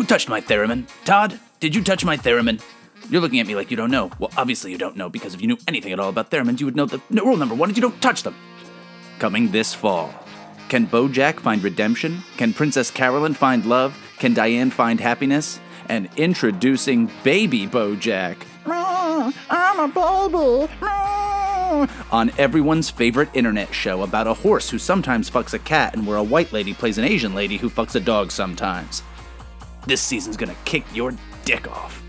Who touched my theremin? Todd, did you touch my theremin? You're looking at me like you don't know. Well, obviously you don't know, because if you knew anything at all about theremins, you would know that no, rule number one is you don't touch them. Coming this fall. Can Bojack find redemption? Can Princess Carolyn find love? Can Diane find happiness? And introducing Baby Bojack. I'm a. On everyone's favorite internet show about a horse who sometimes fucks a cat and where a white lady plays an Asian lady who fucks a dog sometimes. This season's gonna kick your dick off.